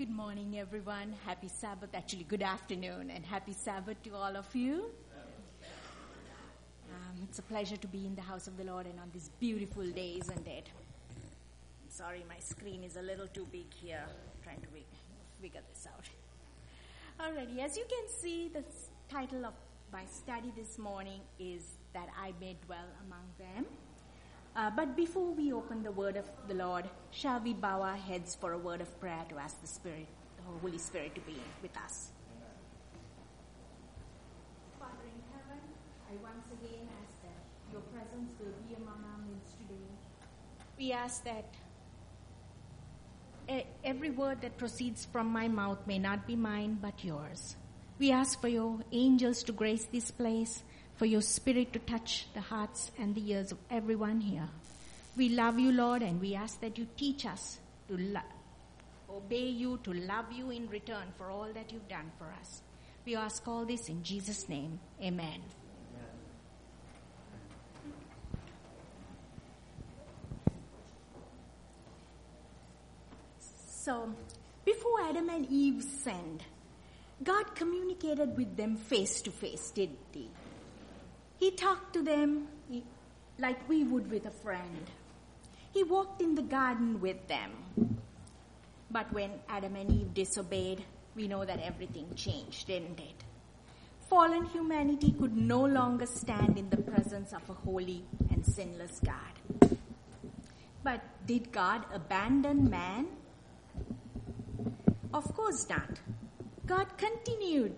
Good morning, everyone. Happy Sabbath. Actually, good afternoon and happy Sabbath to all of you. Um, it's a pleasure to be in the house of the Lord and on this beautiful day, isn't it? Sorry, my screen is a little too big here. I'm trying to figure this out. Alrighty, as you can see, the title of my study this morning is That I May Dwell Among Them. Uh, but before we open the word of the Lord, shall we bow our heads for a word of prayer to ask the Spirit, the Holy Spirit, to be with us? Father in heaven, I once again ask that your presence will be among our midst today. We ask that every word that proceeds from my mouth may not be mine but yours. We ask for your angels to grace this place for your spirit to touch the hearts and the ears of everyone here. We love you, Lord, and we ask that you teach us to lo- obey you, to love you in return for all that you've done for us. We ask all this in Jesus' name. Amen. So, before Adam and Eve sinned, God communicated with them face to face, didn't he? He talked to them like we would with a friend. He walked in the garden with them. But when Adam and Eve disobeyed, we know that everything changed, didn't it? Fallen humanity could no longer stand in the presence of a holy and sinless God. But did God abandon man? Of course not. God continued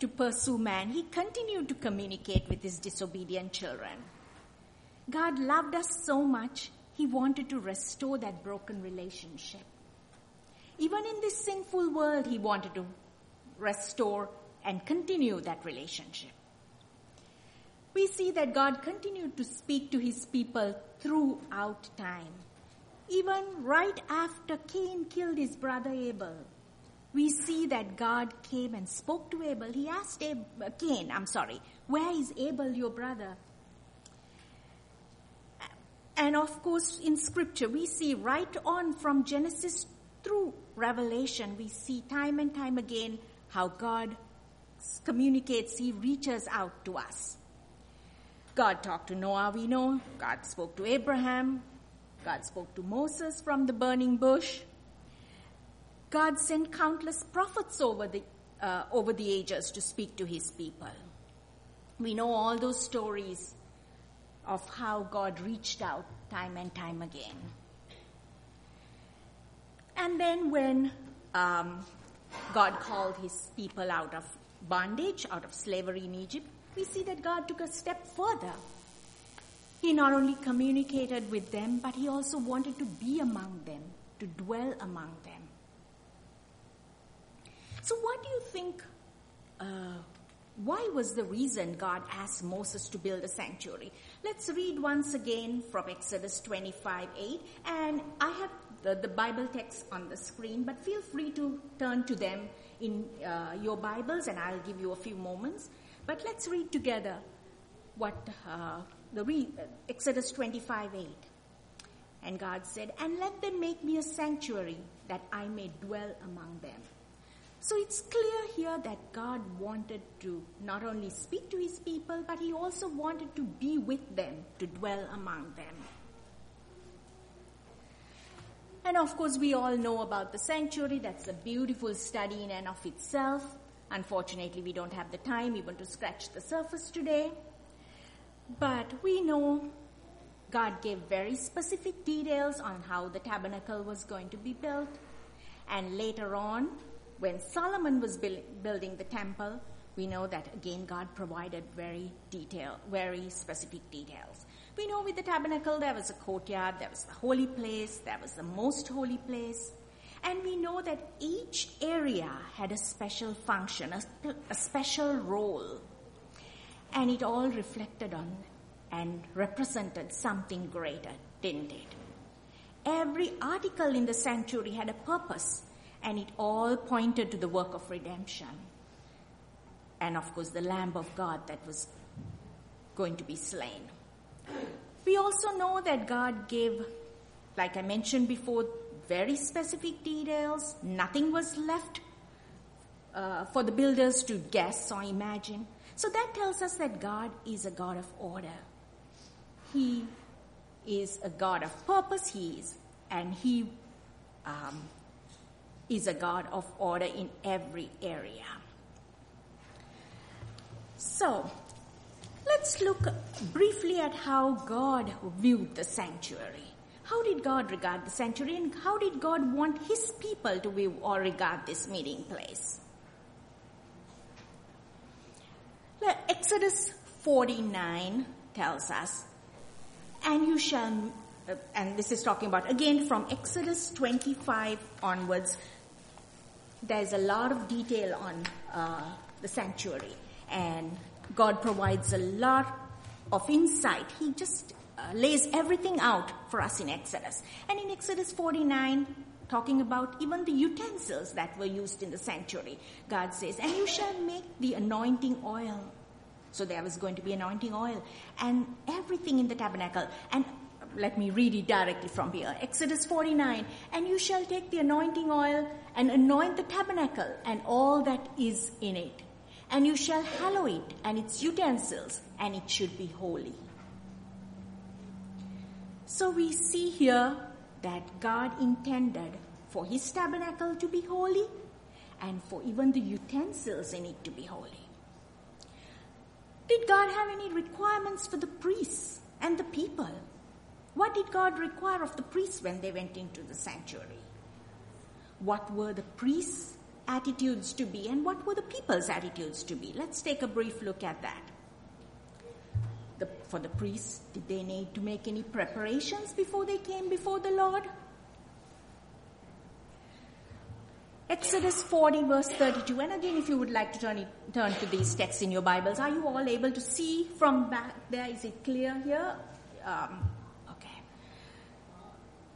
to pursue man, he continued to communicate with his disobedient children. God loved us so much, he wanted to restore that broken relationship. Even in this sinful world, he wanted to restore and continue that relationship. We see that God continued to speak to his people throughout time. Even right after Cain killed his brother Abel, we see that God came and spoke to Abel. He asked Ab- uh, Cain, I'm sorry, where is Abel, your brother? And of course, in scripture, we see right on from Genesis through Revelation, we see time and time again how God communicates, He reaches out to us. God talked to Noah, we know. God spoke to Abraham. God spoke to Moses from the burning bush. God sent countless prophets over the, uh, over the ages to speak to his people. We know all those stories of how God reached out time and time again. And then when um, God called his people out of bondage, out of slavery in Egypt, we see that God took a step further. He not only communicated with them, but he also wanted to be among them, to dwell among them. So, what do you think? Uh, why was the reason God asked Moses to build a sanctuary? Let's read once again from Exodus 25 8. And I have the, the Bible text on the screen, but feel free to turn to them in uh, your Bibles, and I'll give you a few moments. But let's read together what uh, the re- Exodus 25 8. And God said, And let them make me a sanctuary that I may dwell among them. So it's clear here that God wanted to not only speak to his people, but he also wanted to be with them, to dwell among them. And of course, we all know about the sanctuary. That's a beautiful study in and of itself. Unfortunately, we don't have the time even to scratch the surface today. But we know God gave very specific details on how the tabernacle was going to be built. And later on, when Solomon was building the temple, we know that again God provided very detail, very specific details. We know with the tabernacle there was a courtyard, there was the holy place, there was the most holy place. And we know that each area had a special function, a, a special role. And it all reflected on and represented something greater, didn't it? Every article in the sanctuary had a purpose and it all pointed to the work of redemption. And of course, the Lamb of God that was going to be slain. We also know that God gave, like I mentioned before, very specific details. Nothing was left uh, for the builders to guess or imagine. So that tells us that God is a God of order. He is a God of purpose. He is, and He um, is a God of order in every area. So, let's look briefly at how God viewed the sanctuary. How did God regard the sanctuary and how did God want his people to view or regard this meeting place? Exodus 49 tells us, and you shall, uh, and this is talking about again from Exodus 25 onwards, there's a lot of detail on uh, the sanctuary and God provides a lot of insight. He just uh, lays everything out for us in Exodus. And in Exodus 49, talking about even the utensils that were used in the sanctuary, God says, and you shall make the anointing oil. So there was going to be anointing oil and everything in the tabernacle. And let me read it directly from here. Exodus 49. And you shall take the anointing oil and anoint the tabernacle and all that is in it. And you shall hallow it and its utensils, and it should be holy. So we see here that God intended for his tabernacle to be holy and for even the utensils in it to be holy. Did God have any requirements for the priests and the people? What did God require of the priests when they went into the sanctuary? What were the priests' attitudes to be and what were the people's attitudes to be? Let's take a brief look at that. The, for the priests, did they need to make any preparations before they came before the Lord? Exodus 40 verse 32. And again, if you would like to turn, it, turn to these texts in your Bibles, are you all able to see from back there? Is it clear here? Um,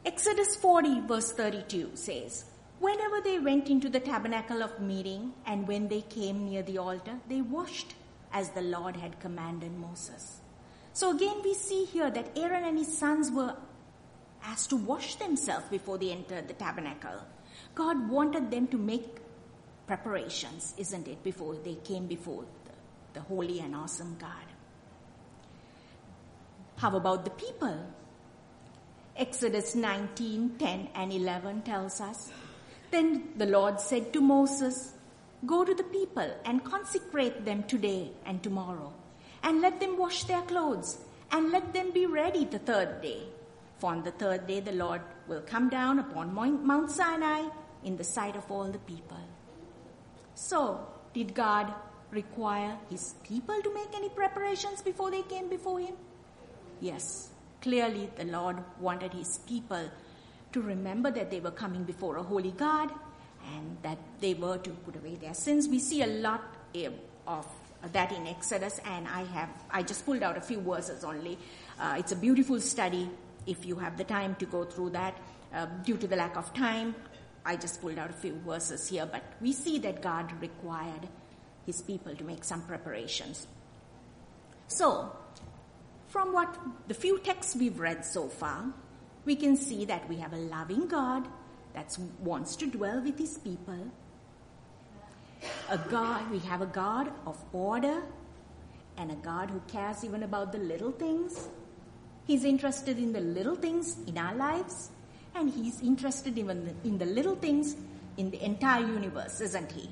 Exodus 40 verse 32 says, Whenever they went into the tabernacle of meeting and when they came near the altar, they washed as the Lord had commanded Moses. So again we see here that Aaron and his sons were asked to wash themselves before they entered the tabernacle. God wanted them to make preparations, isn't it, before they came before the, the holy and awesome God. How about the people? Exodus 19, 10 and 11 tells us, Then the Lord said to Moses, Go to the people and consecrate them today and tomorrow, and let them wash their clothes, and let them be ready the third day. For on the third day the Lord will come down upon Mount Sinai in the sight of all the people. So, did God require his people to make any preparations before they came before him? Yes. Clearly, the Lord wanted his people to remember that they were coming before a holy God and that they were to put away their sins. We see a lot eh, of that in Exodus, and I have I just pulled out a few verses only. Uh, it's a beautiful study if you have the time to go through that. Uh, due to the lack of time, I just pulled out a few verses here, but we see that God required His people to make some preparations. So, from what the few texts we've read so far, we can see that we have a loving God that wants to dwell with his people. A God, we have a God of order and a God who cares even about the little things. He's interested in the little things in our lives and he's interested even in the little things in the entire universe, isn't he?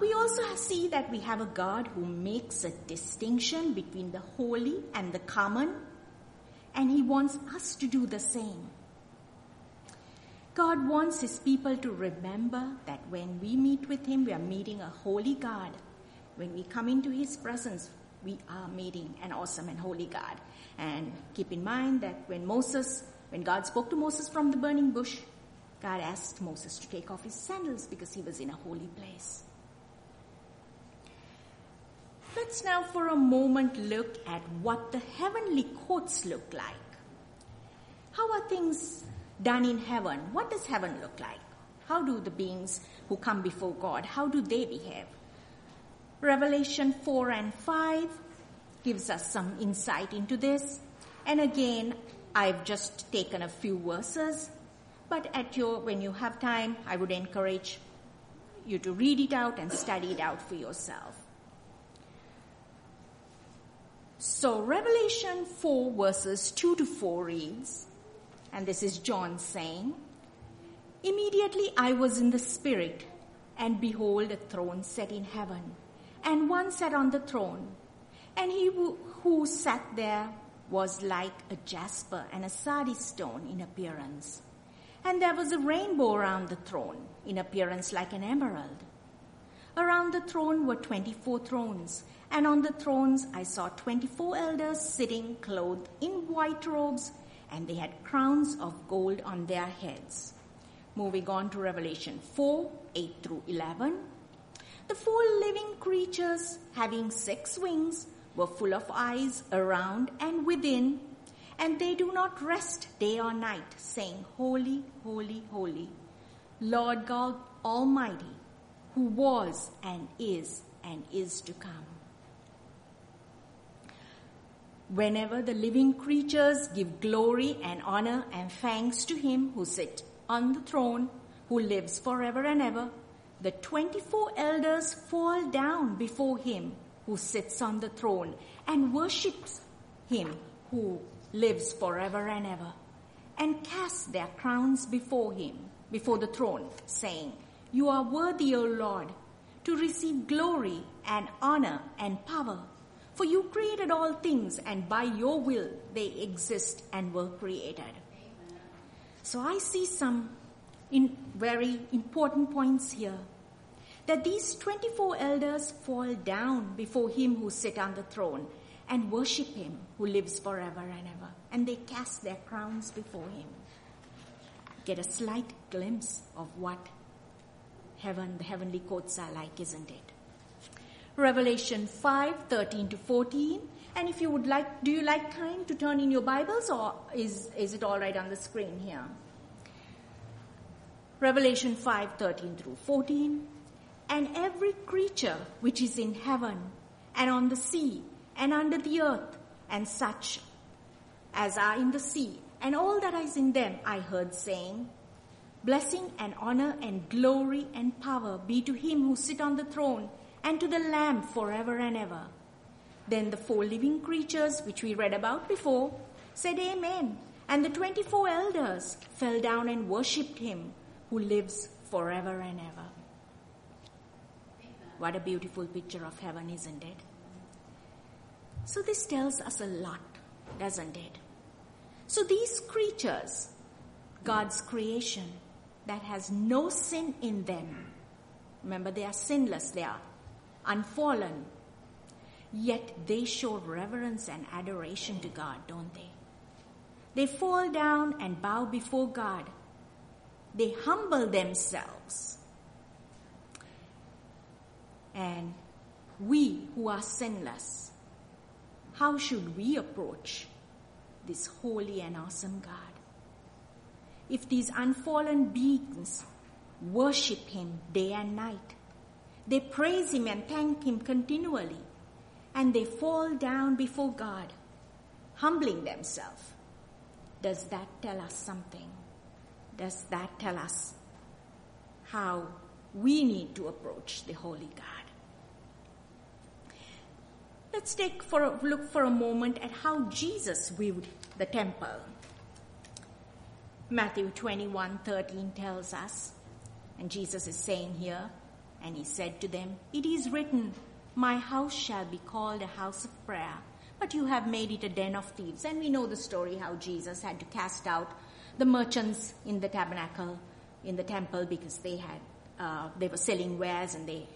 We also see that we have a God who makes a distinction between the holy and the common, and He wants us to do the same. God wants His people to remember that when we meet with Him, we are meeting a holy God. When we come into His presence, we are meeting an awesome and holy God. And keep in mind that when Moses, when God spoke to Moses from the burning bush, God asked Moses to take off his sandals because he was in a holy place. Let's now for a moment look at what the heavenly courts look like. How are things done in heaven? What does heaven look like? How do the beings who come before God, how do they behave? Revelation 4 and 5 gives us some insight into this. And again, I've just taken a few verses, but at your, when you have time, I would encourage you to read it out and study it out for yourself. So Revelation 4 verses 2 to 4 reads, and this is John saying, Immediately I was in the Spirit, and behold, a throne set in heaven, and one sat on the throne. And he who, sat there was like a jasper and a sardius stone in appearance. And there was a rainbow around the throne, in appearance like an emerald. Around the throne were 24 thrones, and on the thrones I saw 24 elders sitting clothed in white robes, and they had crowns of gold on their heads. Moving on to Revelation 4 8 through 11. The four living creatures, having six wings, were full of eyes around and within, and they do not rest day or night, saying, Holy, holy, holy, Lord God Almighty, who was and is and is to come. Whenever the living creatures give glory and honor and thanks to him who sits on the throne, who lives forever and ever, the 24 elders fall down before him who sits on the throne and worships him who lives forever and ever and cast their crowns before him, before the throne, saying, You are worthy, O Lord, to receive glory and honor and power. For you created all things, and by your will they exist and were created. So I see some in very important points here. That these 24 elders fall down before him who sit on the throne and worship him who lives forever and ever. And they cast their crowns before him. Get a slight glimpse of what heaven, the heavenly courts are like, isn't it? Revelation 5, 13 to 14. And if you would like, do you like time to turn in your Bibles or is, is it all right on the screen here? Revelation 5, 13 through 14. And every creature which is in heaven and on the sea and under the earth and such as are in the sea and all that is in them I heard saying, Blessing and honor and glory and power be to him who sit on the throne and to the Lamb forever and ever. Then the four living creatures which we read about before said Amen. And the 24 elders fell down and worshipped him who lives forever and ever. What a beautiful picture of heaven, isn't it? So this tells us a lot, doesn't it? So these creatures, God's creation, that has no sin in them. Remember, they are sinless, they are unfallen. Yet they show reverence and adoration to God, don't they? They fall down and bow before God. They humble themselves. And we who are sinless, how should we approach this holy and awesome God? If these unfallen beings worship Him day and night, they praise Him and thank Him continually, and they fall down before God, humbling themselves. Does that tell us something? Does that tell us how we need to approach the Holy God? Let's take for a look for a moment at how Jesus viewed the temple. Matthew 21 13 tells us, and Jesus is saying here, and he said to them, It is written, My house shall be called a house of prayer, but you have made it a den of thieves. And we know the story how Jesus had to cast out the merchants in the tabernacle, in the temple, because they had, uh, they were selling wares and they,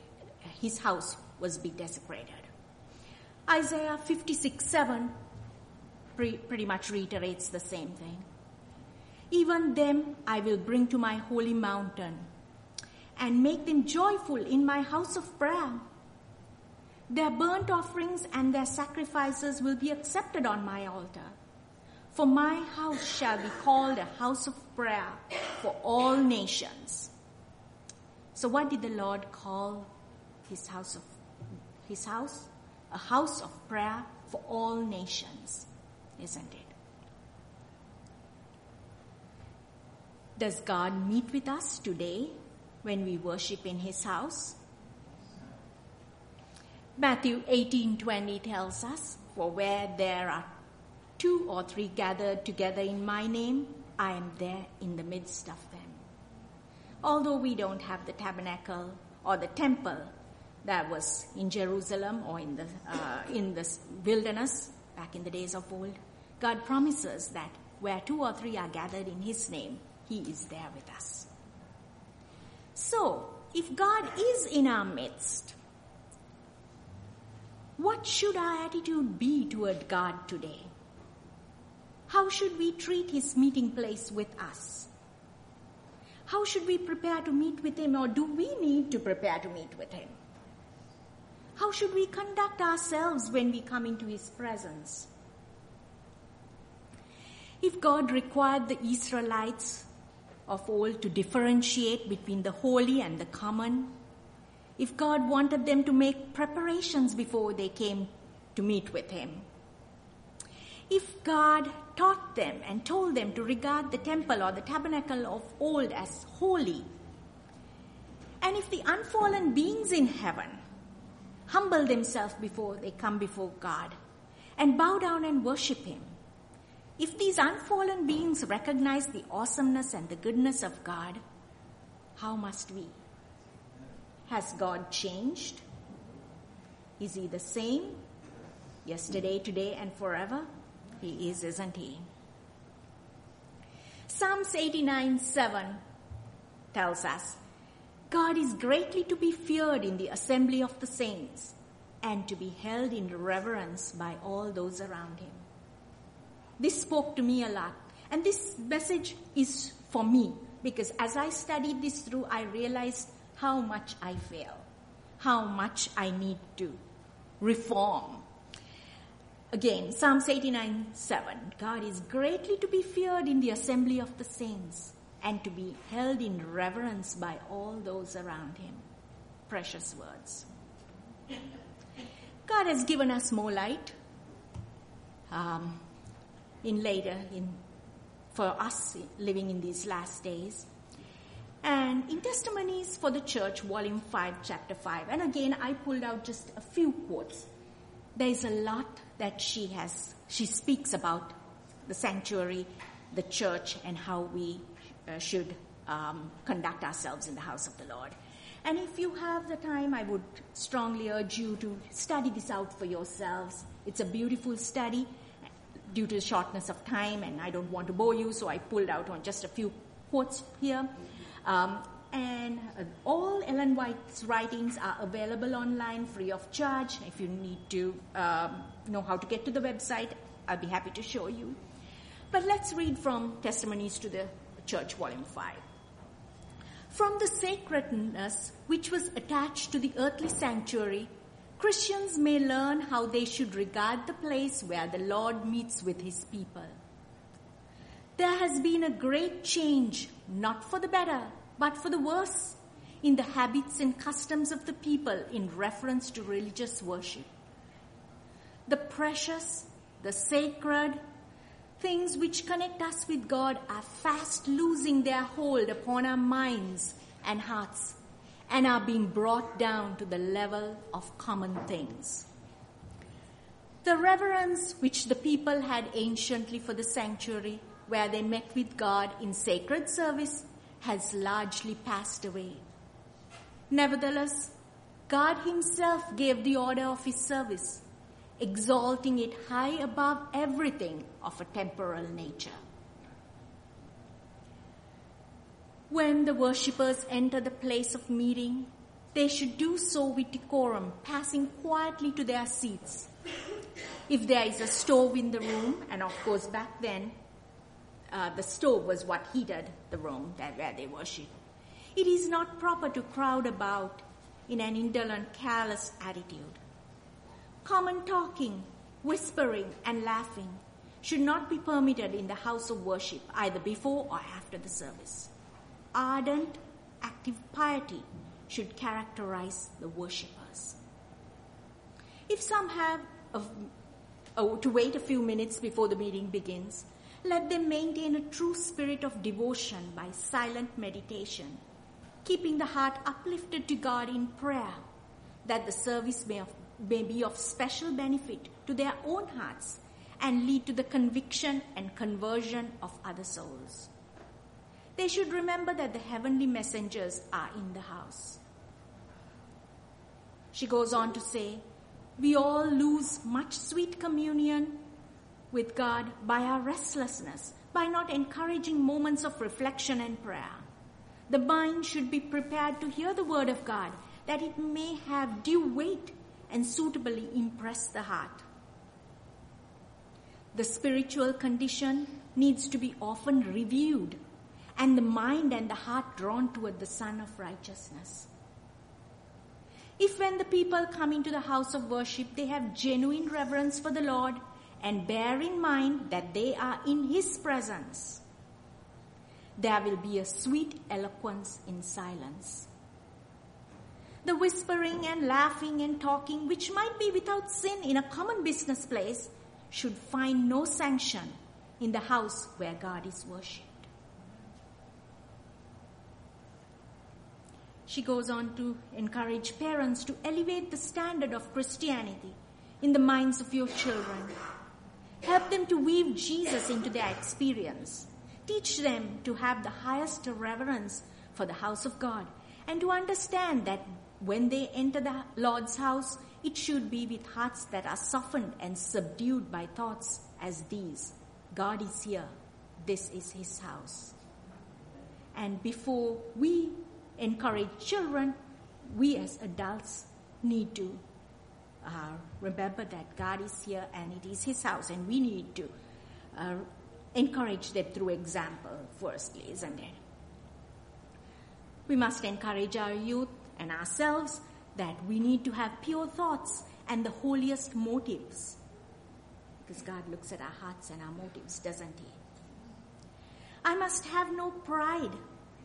his house was be desecrated. Isaiah 56 7 pre- pretty much reiterates the same thing. Even them I will bring to my holy mountain and make them joyful in my house of prayer. Their burnt offerings and their sacrifices will be accepted on my altar. For my house shall be called a house of prayer for all nations. So what did the Lord call his house of his house? a house of prayer for all nations, isn't it? Does God meet with us today when we worship in His house? Matthew 18:20 tells us, "For where there are two or three gathered together in my name, I am there in the midst of them." Although we don't have the tabernacle or the temple that was in Jerusalem or in the uh, in the wilderness back in the days of old, God promises that where two or three are gathered in His name, He is there with us. So, if God is in our midst, what should our attitude be toward God today? How should we treat His meeting place with us? How should we prepare to meet with Him, or do we need to prepare to meet with Him? How should we conduct ourselves when we come into His presence? If God required the Israelites of old to differentiate between the holy and the common, if God wanted them to make preparations before they came to meet with Him, if God taught them and told them to regard the temple or the tabernacle of old as holy, and if the unfallen beings in heaven humble themselves before they come before God and bow down and worship Him, if these unfallen beings recognize the awesomeness and the goodness of God, how must we? Has God changed? Is He the same yesterday, today, and forever? He is, isn't He? Psalms 89 7 tells us God is greatly to be feared in the assembly of the saints and to be held in reverence by all those around Him. This spoke to me a lot. And this message is for me because as I studied this through, I realized how much I fail, how much I need to reform. Again, Psalms 89 7. God is greatly to be feared in the assembly of the saints and to be held in reverence by all those around him. Precious words. God has given us more light. Um, in later in for us living in these last days. And in Testimonies for the Church, Volume 5, Chapter 5. And again, I pulled out just a few quotes. There is a lot that she has, she speaks about the sanctuary, the church, and how we uh, should um, conduct ourselves in the house of the Lord. And if you have the time, I would strongly urge you to study this out for yourselves. It's a beautiful study due to the shortness of time, and I don't want to bore you, so I pulled out on just a few quotes here. Um, and uh, all Ellen White's writings are available online free of charge. If you need to um, know how to get to the website, I'll be happy to show you. But let's read from Testimonies to the Church, Volume 5. From the sacredness which was attached to the earthly sanctuary, Christians may learn how they should regard the place where the Lord meets with his people. There has been a great change, not for the better, but for the worse, in the habits and customs of the people in reference to religious worship. The precious, the sacred, things which connect us with God are fast losing their hold upon our minds and hearts and are being brought down to the level of common things. The reverence which the people had anciently for the sanctuary, where they met with God in sacred service, has largely passed away. Nevertheless, God Himself gave the order of His service, exalting it high above everything of a temporal nature. When the worshippers enter the place of meeting, they should do so with decorum, passing quietly to their seats. If there is a stove in the room, and of course back then, uh, the stove was what heated the room that, where they worship. It is not proper to crowd about in an indolent, careless attitude. Common talking, whispering, and laughing should not be permitted in the house of worship, either before or after the service ardent, active piety should characterize the worshippers. If some have a, to wait a few minutes before the meeting begins, Let them maintain a true spirit of devotion by silent meditation, keeping the heart uplifted to God in prayer, that the service may, of, may be of special benefit to their own hearts and lead to the conviction and conversion of other souls. They should remember that the heavenly messengers are in the house. She goes on to say, We all lose much sweet communion with God by our restlessness, by not encouraging moments of reflection and prayer. The mind should be prepared to hear the word of God that it may have due weight and suitably impress the heart. The spiritual condition needs to be often reviewed and the mind and the heart drawn toward the Sun of Righteousness. If when the people come into the house of worship, they have genuine reverence for the Lord and bear in mind that they are in His presence, there will be a sweet eloquence in silence. The whispering and laughing and talking, which might be without sin in a common business place, should find no sanction in the house where God is worshipped. She goes on to encourage parents to elevate the standard of Christianity in the minds of your children. Help them to weave Jesus into their experience. Teach them to have the highest reverence for the house of God and to understand that when they enter the Lord's house, it should be with hearts that are softened and subdued by thoughts as these. God is here. This is His house. And before we encourage children, we as adults need to uh, remember that God is here and it is His house, and we need to uh, encourage them through example, firstly, isn't it? We must encourage our youth and ourselves that we need to have pure thoughts and the holiest motives. Because God looks at our hearts and our motives, doesn't He? I must have no pride,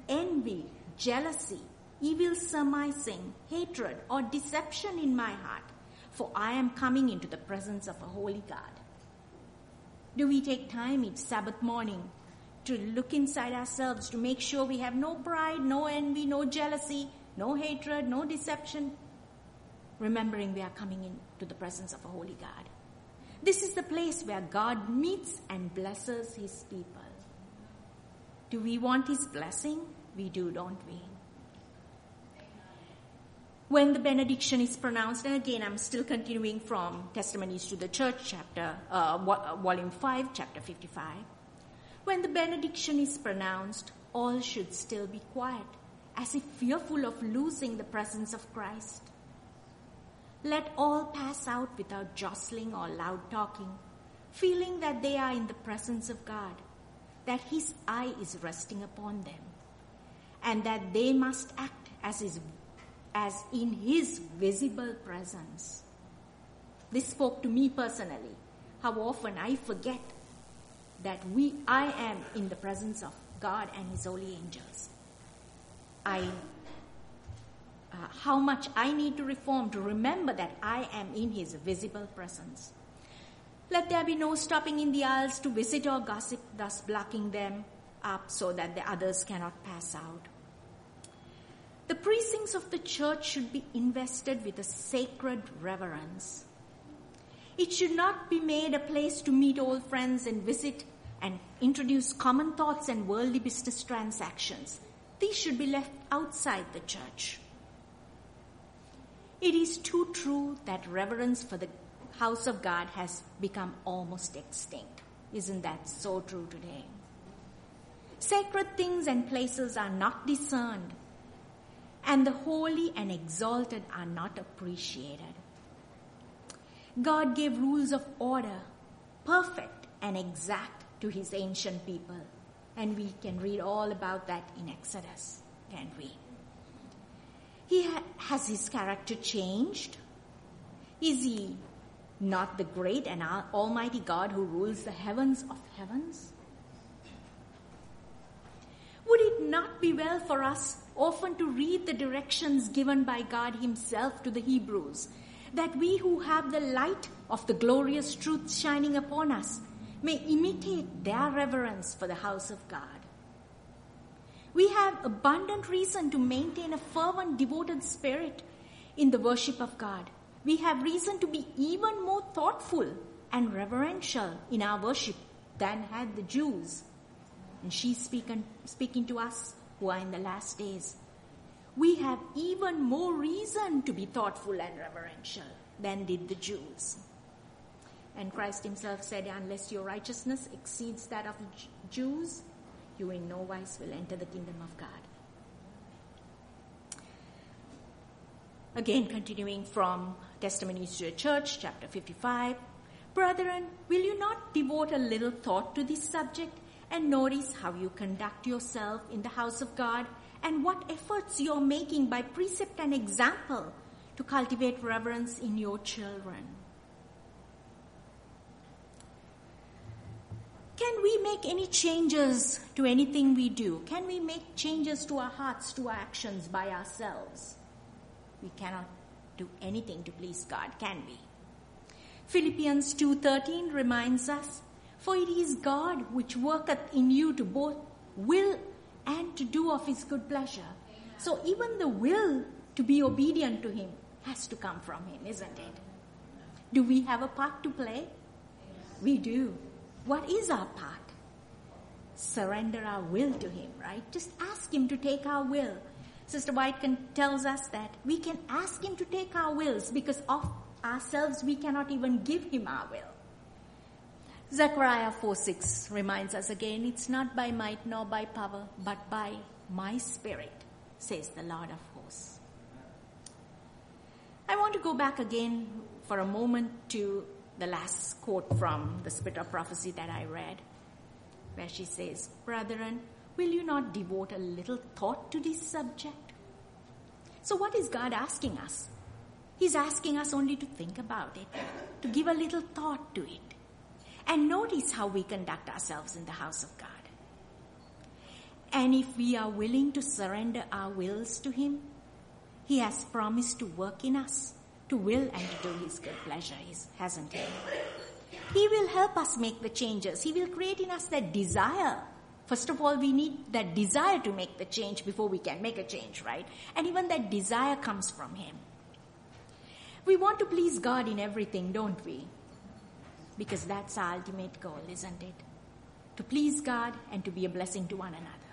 envy, jealousy, evil surmising, hatred, or deception in my heart, for I am coming into the presence of a holy God. Do we take time each Sabbath morning to look inside ourselves to make sure we have no pride, no envy, no jealousy, no hatred, no deception, remembering we are coming into the presence of a holy God. This is the place where God meets and blesses his people. Do we want his blessing? We do, don't we? When the benediction is pronounced, and again, I'm still continuing from Testimonies to the Church, chapter, uh, volume 5, chapter 55. When the benediction is pronounced, all should still be quiet, as if fearful of losing the presence of Christ. Let all pass out without jostling or loud talking, feeling that they are in the presence of God, that His eye is resting upon them and that they must act as, his, as in His visible presence. This spoke to me personally. How often I forget that we, I am in the presence of God and His holy angels. I, uh, how much I need to reform to remember that I am in His visible presence. Let there be no stopping in the aisles to visit or gossip, thus blocking them up so that the others cannot pass out. The precincts of the church should be invested with a sacred reverence. It should not be made a place to meet old friends and visit and introduce common thoughts and worldly business transactions. These should be left outside the church. It is too true that reverence for the house of God has become almost extinct. Isn't that so true today? Sacred things and places are not discerned and the holy and exalted are not appreciated. God gave rules of order, perfect and exact, to his ancient people. And we can read all about that in Exodus, can't we? He ha- has his character changed? Is he not the great and almighty God who rules the heavens of heavens? Would it not be well for us often to read the directions given by God Himself to the Hebrews, that we who have the light of the glorious truth shining upon us may imitate their reverence for the house of God. We have abundant reason to maintain a fervent, devoted spirit in the worship of God. We have reason to be even more thoughtful and reverential in our worship than had the Jews. And she's speaking, speaking to us who are in the last days. We have even more reason to be thoughtful and reverential than did the Jews. And Christ himself said, Unless your righteousness exceeds that of the Jews, you in no wise will enter the kingdom of God. Again, continuing from Testimonies to the Church, chapter 55. Brethren, will you not devote a little thought to this subject and notice how you conduct yourself in the house of God and what efforts you're making by precept and example to cultivate reverence in your children? Can we make any changes to anything we do? Can we make changes to our hearts, to our actions by ourselves? We cannot do anything to please God, can we? Philippians 2:13 reminds us, "For it is God which worketh in you to both will and to do of his good pleasure." So even the will to be obedient to him has to come from him, isn't it? Do we have a part to play? We do. What is our part? Surrender our will to him, right? Just ask him to take our will. Sister White can, tells us that we can ask him to take our wills because of ourselves we cannot even give him our will. Zechariah 4 6 reminds us again, it's not by might nor by power, but by my spirit, says the Lord of hosts. I want to go back again for a moment to the last quote from the Spirit of Prophecy that I read, where she says, Brethren, will you not devote a little thought to this subject? So, what is God asking us? He's asking us only to think about it, to give a little thought to it, and notice how we conduct ourselves in the house of God. And if we are willing to surrender our wills to Him, He has promised to work in us, to will and to do His good pleasure, hasn't He? He will help us make the changes. He will create in us that desire. First of all, we need that desire to make the change before we can make a change, right? And even that desire comes from Him. We want to please God in everything, don't we? Because that's our ultimate goal, isn't it? To please God and to be a blessing to one another.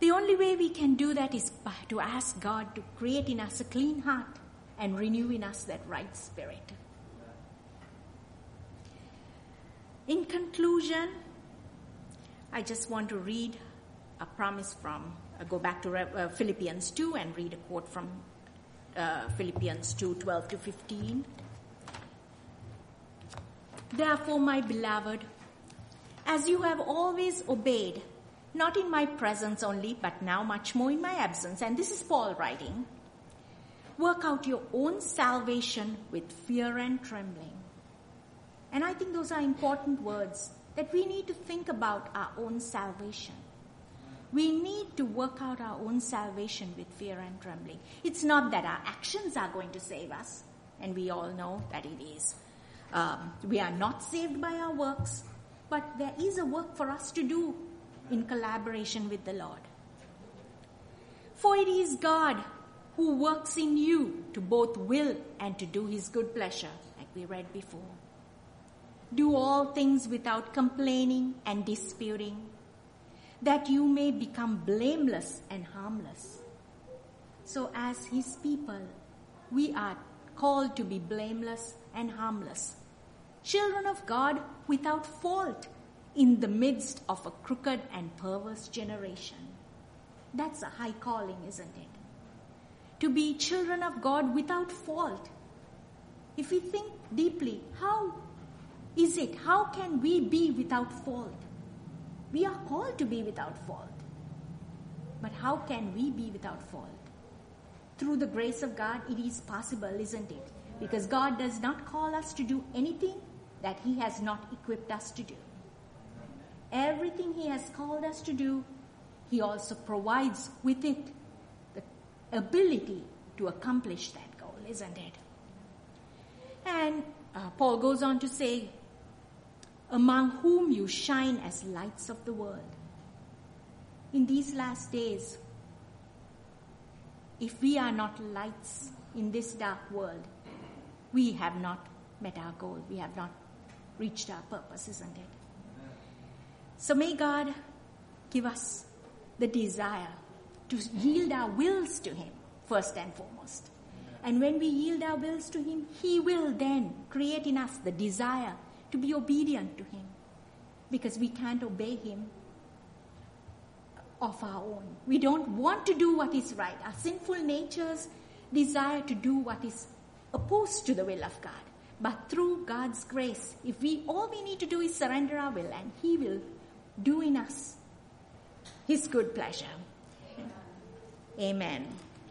The only way we can do that is to ask God to create in us a clean heart and renew in us that right spirit. In conclusion, I just want to read a promise from, uh, go back to uh, Philippians 2 and read a quote from uh, Philippians 2 12 to 15. Therefore, my beloved, as you have always obeyed, not in my presence only, but now much more in my absence, and this is Paul writing, work out your own salvation with fear and trembling. And I think those are important words that we need to think about our own salvation. We need to work out our own salvation with fear and trembling. It's not that our actions are going to save us, and we all know that it is. Um, we are not saved by our works, but there is a work for us to do in collaboration with the Lord. For it is God who works in you to both will and to do his good pleasure, like we read before. Do all things without complaining and disputing that you may become blameless and harmless. So, as His people, we are called to be blameless and harmless, children of God without fault in the midst of a crooked and perverse generation. That's a high calling, isn't it? To be children of God without fault. If we think deeply, how is it? How can we be without fault? We are called to be without fault. But how can we be without fault? Through the grace of God, it is possible, isn't it? Because God does not call us to do anything that He has not equipped us to do. Everything He has called us to do, He also provides with it the ability to accomplish that goal, isn't it? And uh, Paul goes on to say, among whom you shine as lights of the world. In these last days, if we are not lights in this dark world, we have not met our goal. We have not reached our purpose, isn't it? So may God give us the desire to yield our wills to Him, first and foremost. And when we yield our wills to Him, He will then create in us the desire to be obedient to Him. Because we can't obey Him of our own. We don't want to do what is right. Our sinful natures desire to do what is opposed to the will of God. But through God's grace, if we all we need to do is surrender our will and He will do in us His good pleasure. Amen.